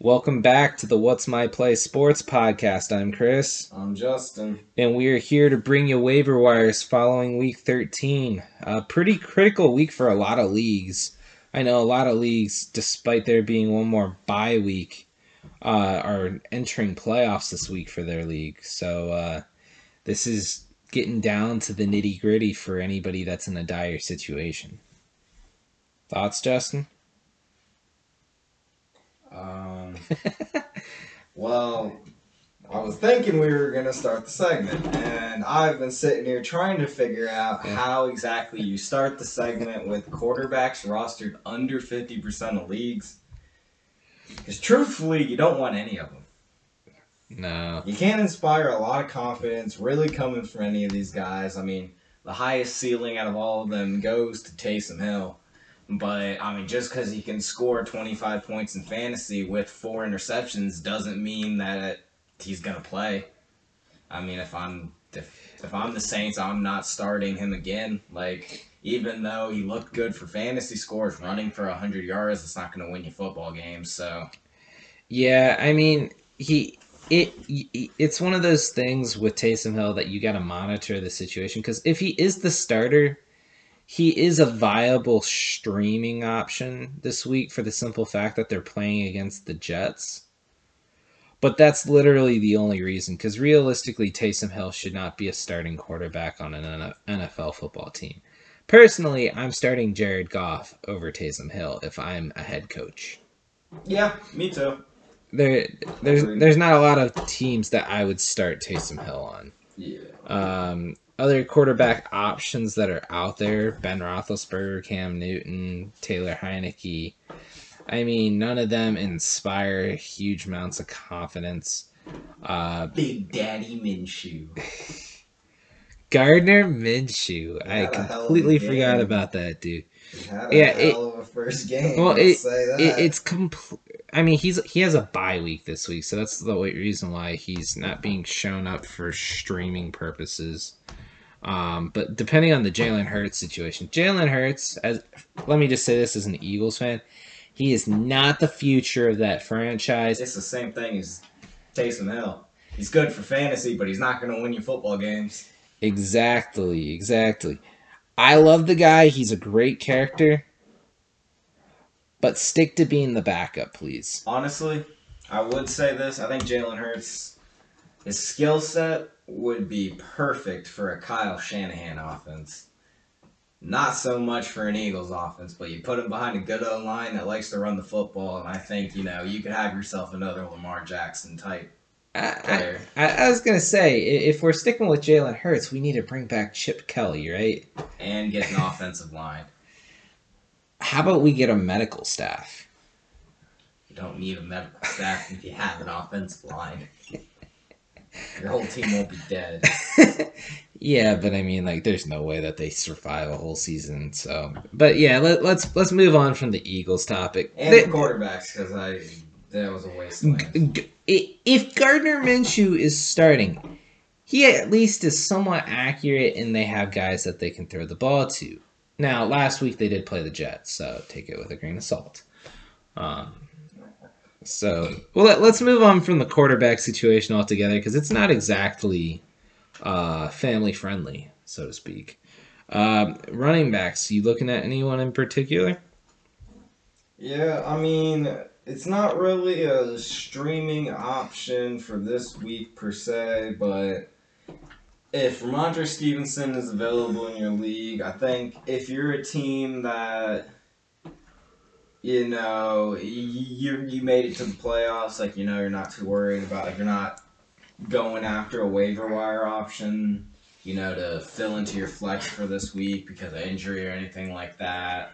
Welcome back to the What's My Play Sports Podcast. I'm Chris, I'm Justin. and we are here to bring you waiver wires following Week 13. A pretty critical week for a lot of leagues. I know a lot of leagues, despite there being one more bye week, uh, are entering playoffs this week for their league. So uh, this is getting down to the nitty gritty for anybody that's in a dire situation. Thoughts, Justin? Um, well, I was thinking we were gonna start the segment, and I've been sitting here trying to figure out how exactly you start the segment with quarterbacks rostered under fifty percent of leagues. Because truthfully, you don't want any of them. No. You can't inspire a lot of confidence really coming from any of these guys. I mean, the highest ceiling out of all of them goes to Taysom Hill. But, I mean, just because he can score 25 points in fantasy with four interceptions doesn't mean that he's to play. I mean, if I'm if, if I'm the Saints, I'm not starting him again. Like, even though he looked good for fantasy scores, running for 100 yards, it's not going to win you football games. So, Yeah, I mean, he it it's one of those things with Taysom Hill that you got to monitor the situation because if he is the starter, he is a viable streaming option this week for the simple fact that they're playing against the Jets. But that's literally the only reason because realistically, Taysom Hill should not be a starting quarterback on an NFL football team. Personally, I'm starting Jared Goff over Taysom Hill if I'm a head coach yeah, me too. there there's there's not a lot of teams that I would start Taysom Hill on. Yeah. Um, other quarterback options that are out there: Ben Roethlisberger, Cam Newton, Taylor Heinicke. I mean, none of them inspire huge amounts of confidence. Uh, Big Daddy Minshew. Gardner Minshew, I had a hell of a completely forgot about that dude. He had a Yeah, a first game. Well, it- say that. It, it's complete. I mean, he's he has a bye week this week, so that's the reason why he's not being shown up for streaming purposes. Um, but depending on the Jalen Hurts situation, Jalen Hurts, as let me just say this as an Eagles fan, he is not the future of that franchise. it's the same thing as Taysom Hill. He's good for fantasy, but he's not going to win you football games. Exactly, exactly. I love the guy; he's a great character. But stick to being the backup, please. Honestly, I would say this. I think Jalen Hurts, his skill set would be perfect for a Kyle Shanahan offense. Not so much for an Eagles offense, but you put him behind a good O line that likes to run the football, and I think you know you could have yourself another Lamar Jackson type I, player. I, I was gonna say, if we're sticking with Jalen Hurts, we need to bring back Chip Kelly, right? and get an offensive line. How about we get a medical staff? You don't need a medical staff if you have an offensive line. Your whole team won't be dead. yeah, but I mean, like, there's no way that they survive a whole season. So, but yeah, let, let's let's move on from the Eagles topic. And They- the quarterbacks, because I that was a wasteland. G- g- if Gardner Minshew is starting, he at least is somewhat accurate, and they have guys that they can throw the ball to. Now, last week they did play the Jets, so take it with a grain of salt. Um, so, well, let, let's move on from the quarterback situation altogether because it's not exactly uh, family friendly, so to speak. Um, running backs, you looking at anyone in particular? Yeah, I mean, it's not really a streaming option for this week per se, but if Rhamondre Stevenson is available in your league, I think if you're a team that you know you you made it to the playoffs, like you know you're not too worried about like you're not going after a waiver wire option, you know, to fill into your flex for this week because of injury or anything like that.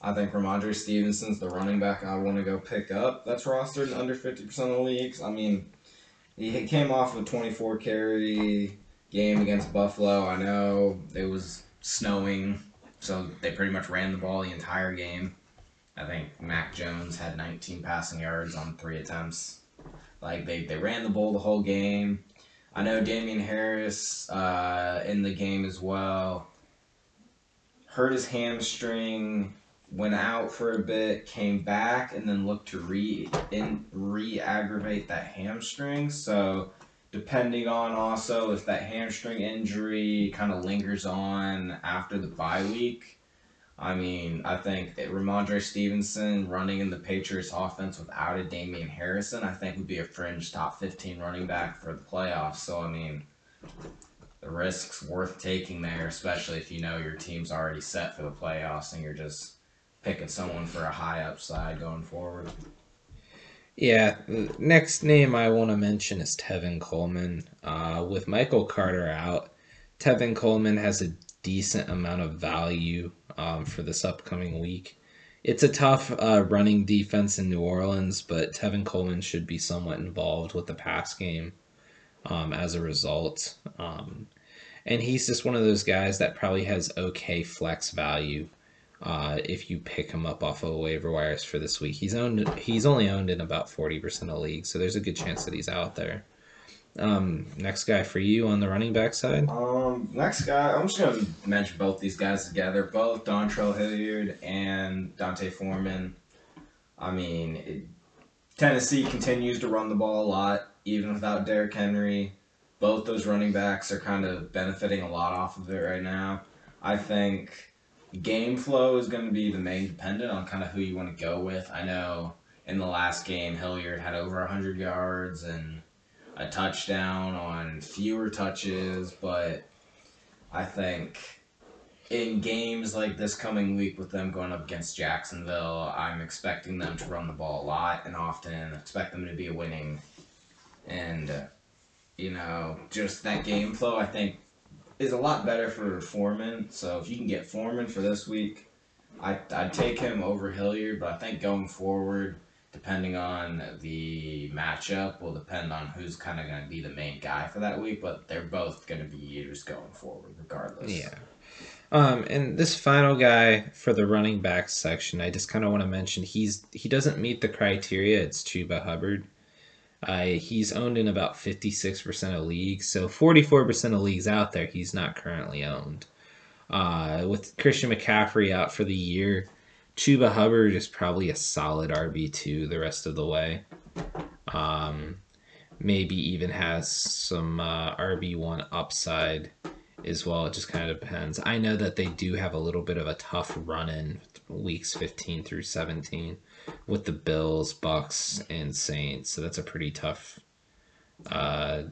I think Rhamondre Stevenson's the running back I want to go pick up. That's rostered in under 50% of the leagues. I mean, he came off a 24 carry game against Buffalo. I know it was snowing, so they pretty much ran the ball the entire game. I think Mac Jones had 19 passing yards on three attempts. Like, they, they ran the ball the whole game. I know Damien Harris uh, in the game as well hurt his hamstring went out for a bit, came back, and then looked to re in re-aggravate that hamstring. So depending on also if that hamstring injury kind of lingers on after the bye week. I mean, I think Rhamondre Stevenson running in the Patriots offense without a Damien Harrison, I think would be a fringe top 15 running back for the playoffs. So, I mean, the risk's worth taking there, especially if you know your team's already set for the playoffs and you're just picking someone for a high upside going forward. Yeah, next name I want to mention is Tevin Coleman. Uh, with Michael Carter out, Tevin Coleman has a decent amount of value um, for this upcoming week. It's a tough uh, running defense in New Orleans, but Tevin Coleman should be somewhat involved with the pass game um, as a result. Um, and he's just one of those guys that probably has okay flex value uh, if you pick him up off of waiver wires for this week. He's owned. He's only owned in about forty percent of leagues, so there's a good chance that he's out there. Um, next guy for you on the running back side. Um, next guy, I'm just gonna mention both these guys together. Both Dontrell Hilliard and D'Onta Foreman. I mean, it, Tennessee continues to run the ball a lot, even without Derrick Henry. Both those running backs are kind of benefiting a lot off of it right now. I think game flow is going to be the main dependent on kind of who you want to go with. I know in the last game, Hilliard had over 100 yards and a touchdown on fewer touches, but I think in games like this coming week with them going up against Jacksonville, I'm expecting them to run the ball a lot and often expect them to be winning. And, uh, you know, just that game flow, I think, is a lot better for Foreman. So if you can get Foreman for this week, I, I'd take him over Hilliard, but I think going forward, depending on the matchup, will depend on who's kind of going to be the main guy for that week. But they're both going to be used going forward, regardless. Yeah. Um, and this final guy for the running back section, I just kind of want to mention he's he doesn't meet the criteria. It's Chuba Hubbard. Uh, he's owned in about 56% of leagues, so 44% of leagues out there he's not currently owned. Uh, with Christian McCaffrey out for the year, Chuba Hubbard is probably a solid RB2 the rest of the way. Um, maybe even has some uh, RB1 upside as well. It just kind of depends. I know that they do have a little bit of a tough run in weeks 15 through 17 with the Bills, Bucs, and Saints. So that's a pretty tough uh,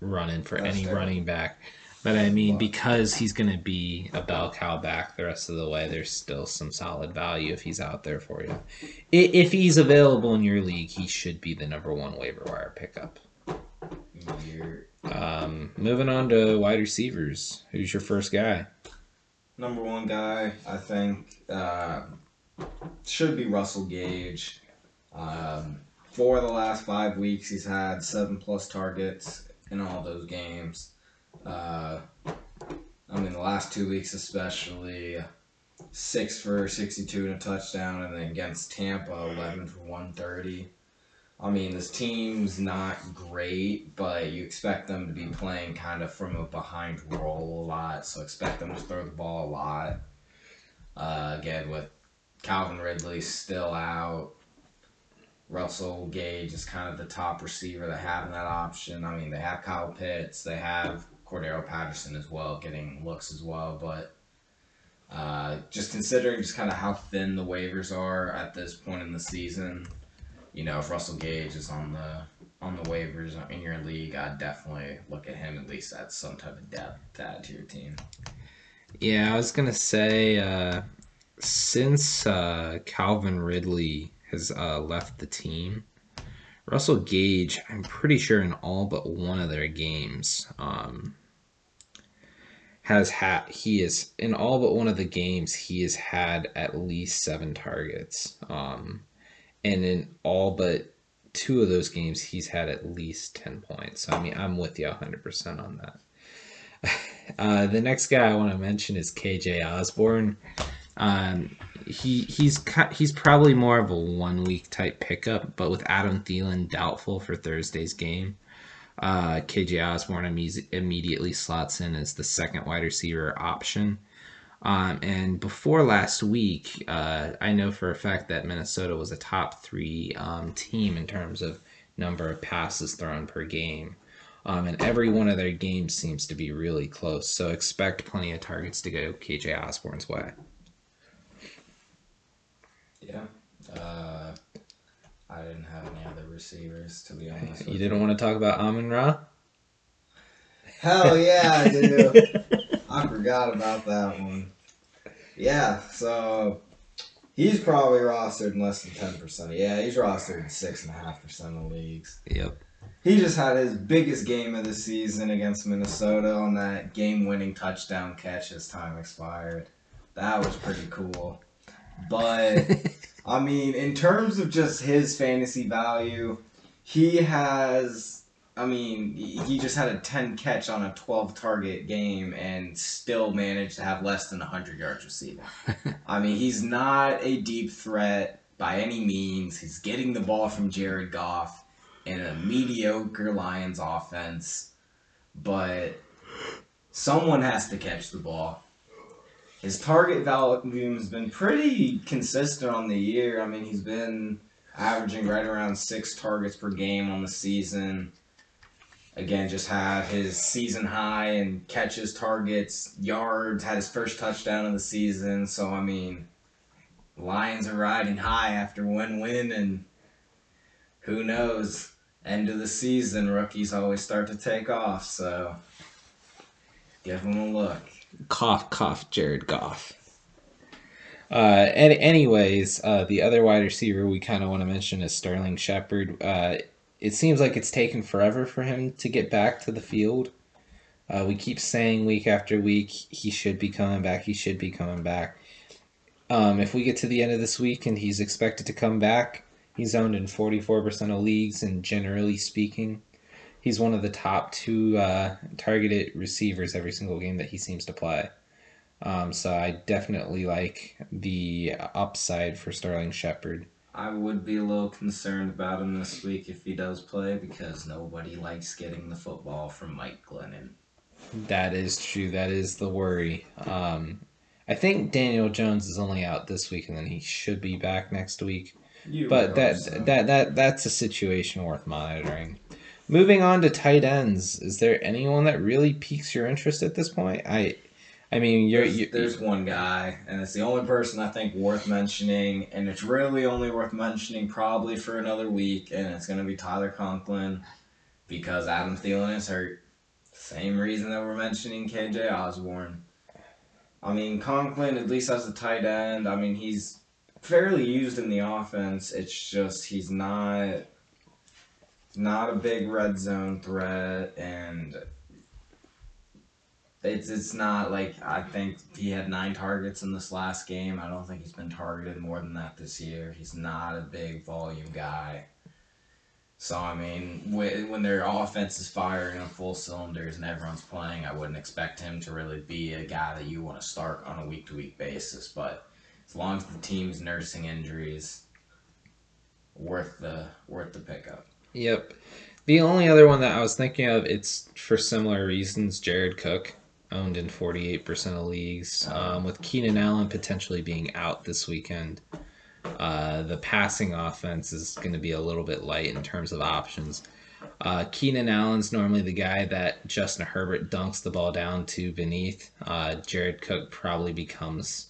run in for that's any terrible. running back. But I mean, because he's going to be a bell cow back the rest of the way, there's still some solid value if he's out there for you. If he's available in your league, he should be the number one waiver wire pickup. Um, moving on to wide receivers. Who's your first guy? Number one guy, I think, uh, should be Russell Gage. Um, for the last five weeks, he's had seven plus targets in all those games. Uh, I mean, the last two weeks especially, six for 62 and a touchdown, and then against Tampa, 11 for 130. I mean, this team's not great, but you expect them to be playing kind of from a behind role a lot, so expect them to throw the ball a lot. Uh, again, with Calvin Ridley still out, Russell Gage is kind of the top receiver they have in that option. I mean, they have Kyle Pitts, they have Cordarrelle Patterson as well, getting looks as well. But uh, just considering just kind of how thin the waivers are at this point in the season, you know, if Russell Gage is on the on the waivers in your league, I'd definitely look at him at least at some type of depth to add to your team. Yeah, I was gonna say uh, since uh, Calvin Ridley has uh, left the team, Russell Gage, I'm pretty sure in all but one of their games, um, has had he is in all but one of the games he has had at least seven targets. Um, and in all but two of those games he's had at least 10 points. So, I mean, I'm with you 100% on that. Uh, the next guy I want to mention is KJ Osborn Um, he he's he's probably more of a one week type pickup, but with Adam Thielen doubtful for Thursday's game, uh, KJ Osborn imme- immediately slots in as the second wide receiver option. Um, and before last week, uh, I know for a fact that Minnesota was a top three um, team in terms of number of passes thrown per game. Um, and every one of their games seems to be really close. So expect plenty of targets to go KJ Osborn's way. Yeah. Uh, I didn't have any other receivers, to be honest. You didn't want to talk about Amon Ra? Hell yeah, I do. I forgot about that one. Yeah, so he's probably rostered in less than 10%. Yeah, he's rostered in 6.5% of leagues. Yep. He just had his biggest game of the season against Minnesota on that game winning touchdown catch as time expired. That was pretty cool. But, I mean, in terms of just his fantasy value, he has. I mean, he just had a 10 catch on a 12 target game and still managed to have less than 100 yards receiving. I mean, he's not a deep threat by any means. He's getting the ball from Jared Goff in a mediocre Lions offense, but someone has to catch the ball. His target volume has been pretty consistent on the year. I mean, he's been averaging right around six targets per game on the season. Again, just had his season high and catches, targets, yards, had his first touchdown of the season. So, I mean, Lions are riding high after one win, and who knows? End of the season, rookies always start to take off. So, give them a look. Cough, cough, Jared Goff. Uh, and anyways, uh, the other wide receiver we kind of want to mention is Sterling Shepard. Uh, it seems like it's taken forever for him to get back to the field. Uh, we keep saying week after week he should be coming back. He should be coming back. Um, if we get to the end of this week and he's expected to come back, he's owned in forty four percent of leagues, and generally speaking, he's one of the top two uh, targeted receivers every single game that he seems to play. Um, so I definitely like the upside for Sterling Shepard. I would be a little concerned about him this week if he does play because nobody likes getting the football from Mike Glennon. That is true. That is the worry. Um, I think Daniel Jones is only out this week, and then he should be back next week. You but that so. that that that's a situation worth monitoring. Moving on to tight ends, is there anyone that really piques your interest at this point? I, I mean, you're, there's, you there's one guy, and it's the only person I think worth mentioning, and it's really only worth mentioning probably for another week, and it's going to be Tyler Conklin because Adam Thielen is hurt. Same reason that we're mentioning KJ Osborn. I mean, Conklin at least has a tight end. I mean, he's fairly used in the offense. It's just he's not not a big red zone threat, and it's it's not like I think he had nine targets in this last game. I don't think he's been targeted more than that this year. He's not a big volume guy. So I mean, wh- when their offense is firing on full cylinders and everyone's playing, I wouldn't expect him to really be a guy that you want to start on a week to week basis. But as long as the team's nursing injuries, worth the worth the pickup. Yep. The only other one that I was thinking of, it's for similar reasons. Jared Cook, owned in forty eight percent of leagues, um, with Keenan Allen potentially being out this weekend. Uh, the passing offense is going to be a little bit light in terms of options. Uh, Keenan Allen's normally the guy that Justin Herbert dunks the ball down to beneath. Uh, Jared Cook probably becomes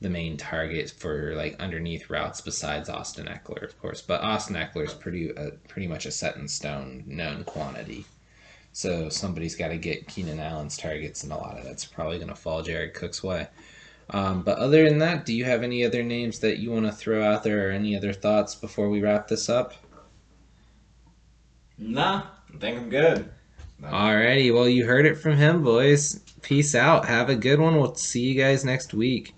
the main target for like underneath routes besides Austin Ekeler, of course. But Austin Ekeler is pretty uh, pretty much a set in stone known quantity. So somebody's got to get Keenan Allen's targets, and a lot of that's probably going to fall Jared Cook's way. Um, but other than that, do you have any other names that you want to throw out there, or any other thoughts before we wrap this up? Nah, I think I'm good. Alrighty, well you heard it from him, boys. Peace out. Have a good one. We'll see you guys next week.